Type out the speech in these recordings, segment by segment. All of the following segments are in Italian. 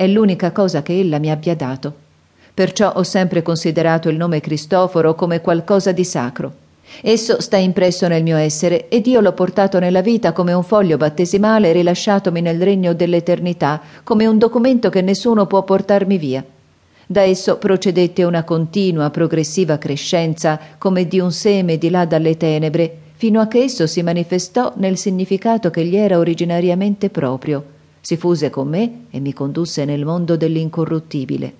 È l'unica cosa che ella mi abbia dato. Perciò ho sempre considerato il nome Cristoforo come qualcosa di sacro. Esso sta impresso nel mio essere ed io l'ho portato nella vita come un foglio battesimale rilasciatomi nel regno dell'eternità, come un documento che nessuno può portarmi via. Da esso procedette una continua, progressiva crescenza, come di un seme di là dalle tenebre, fino a che esso si manifestò nel significato che gli era originariamente proprio. Si fuse con me e mi condusse nel mondo dell'incorruttibile.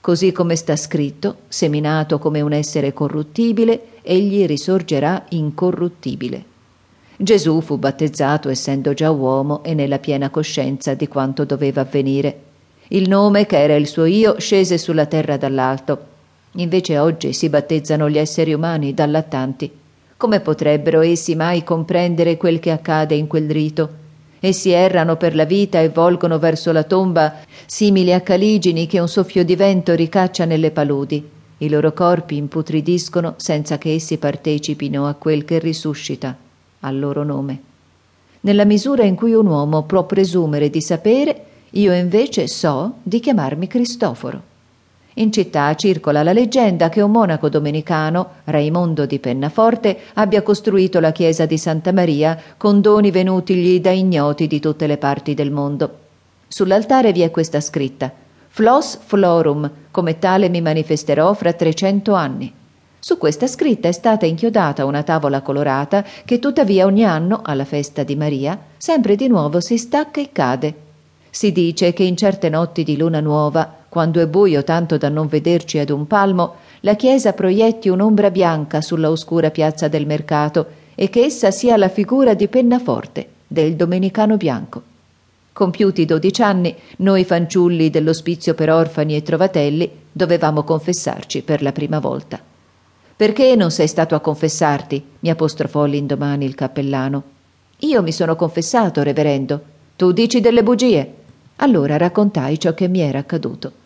Così come sta scritto, seminato come un essere corruttibile, egli risorgerà incorruttibile. Gesù fu battezzato essendo già uomo e nella piena coscienza di quanto doveva avvenire. Il nome, che era il suo io, scese sulla terra dall'alto. Invece oggi si battezzano gli esseri umani dallattanti. Come potrebbero essi mai comprendere quel che accade in quel rito? Essi errano per la vita e volgono verso la tomba, simili a caligini che un soffio di vento ricaccia nelle paludi. I loro corpi imputridiscono senza che essi partecipino a quel che risuscita al loro nome. Nella misura in cui un uomo può presumere di sapere, io invece so di chiamarmi Cristoforo. In città circola la leggenda che un monaco domenicano, Raimondo di Pennaforte, abbia costruito la chiesa di Santa Maria con doni venutigli da ignoti di tutte le parti del mondo. Sull'altare vi è questa scritta: Flos florum, come tale mi manifesterò fra trecento anni. Su questa scritta è stata inchiodata una tavola colorata che tuttavia ogni anno, alla festa di Maria, sempre di nuovo si stacca e cade. Si dice che in certe notti di luna nuova quando è buio tanto da non vederci ad un palmo, la chiesa proietti un'ombra bianca sulla oscura piazza del mercato e che essa sia la figura di Pennaforte, del domenicano bianco. Compiuti dodici anni, noi fanciulli dell'ospizio per orfani e trovatelli dovevamo confessarci per la prima volta. Perché non sei stato a confessarti? mi apostrofò l'indomani il cappellano. Io mi sono confessato, reverendo. Tu dici delle bugie. Allora raccontai ciò che mi era accaduto.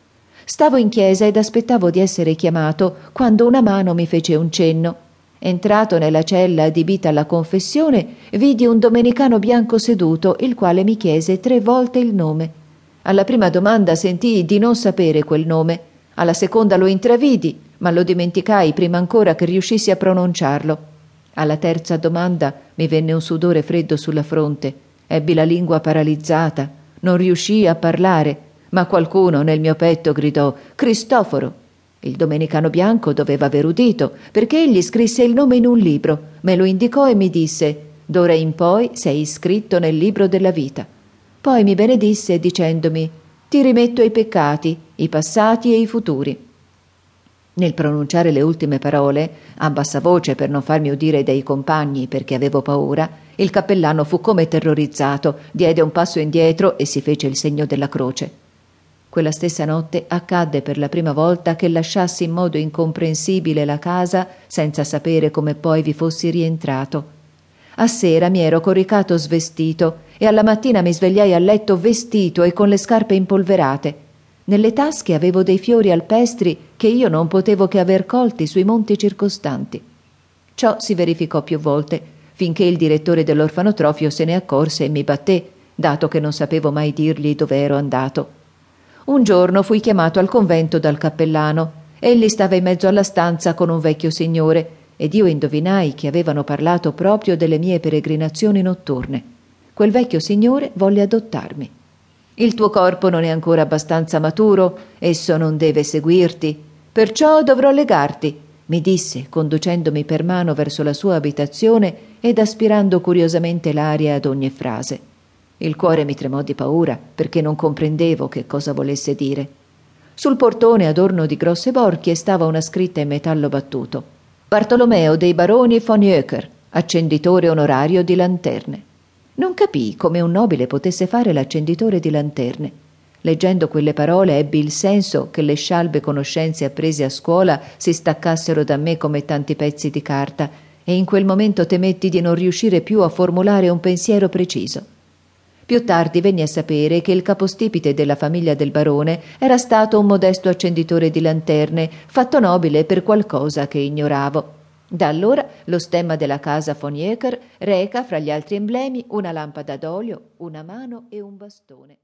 Stavo in chiesa ed aspettavo di essere chiamato quando una mano mi fece un cenno. Entrato nella cella adibita alla confessione, vidi un domenicano bianco seduto, il quale mi chiese tre volte il nome. Alla prima domanda sentii di non sapere quel nome. Alla seconda lo intravidi, ma lo dimenticai prima ancora che riuscissi a pronunciarlo. Alla terza domanda mi venne un sudore freddo sulla fronte. Ebbi la lingua paralizzata. Non riuscii a parlare ma qualcuno nel mio petto gridò Cristoforo. Il domenicano bianco doveva aver udito, perché egli scrisse il nome in un libro, me lo indicò e mi disse D'ora in poi sei iscritto nel libro della vita. Poi mi benedisse dicendomi Ti rimetto i peccati, i passati e i futuri. Nel pronunciare le ultime parole, a bassa voce per non farmi udire dai compagni perché avevo paura, il cappellano fu come terrorizzato, diede un passo indietro e si fece il segno della croce. Quella stessa notte accadde per la prima volta che lasciassi in modo incomprensibile la casa senza sapere come poi vi fossi rientrato. A sera mi ero coricato svestito e alla mattina mi svegliai a letto vestito e con le scarpe impolverate. Nelle tasche avevo dei fiori alpestri che io non potevo che aver colti sui monti circostanti. Ciò si verificò più volte, finché il direttore dell'orfanotrofio se ne accorse e mi batté, dato che non sapevo mai dirgli dove ero andato. Un giorno fui chiamato al convento dal cappellano. Egli stava in mezzo alla stanza con un vecchio signore ed io indovinai che avevano parlato proprio delle mie peregrinazioni notturne. Quel vecchio signore volle adottarmi. Il tuo corpo non è ancora abbastanza maturo, esso non deve seguirti, perciò dovrò legarti, mi disse, conducendomi per mano verso la sua abitazione ed aspirando curiosamente l'aria ad ogni frase. Il cuore mi tremò di paura perché non comprendevo che cosa volesse dire. Sul portone adorno di grosse borchie stava una scritta in metallo battuto. Bartolomeo dei baroni von Jöcker, accenditore onorario di lanterne. Non capii come un nobile potesse fare l'accenditore di lanterne. Leggendo quelle parole ebbi il senso che le scialbe conoscenze apprese a scuola si staccassero da me come tanti pezzi di carta e in quel momento temetti di non riuscire più a formulare un pensiero preciso. Più tardi venni a sapere che il capostipite della famiglia del barone era stato un modesto accenditore di lanterne, fatto nobile per qualcosa che ignoravo. Da allora lo stemma della casa von Eker reca fra gli altri emblemi una lampada d'olio, una mano e un bastone.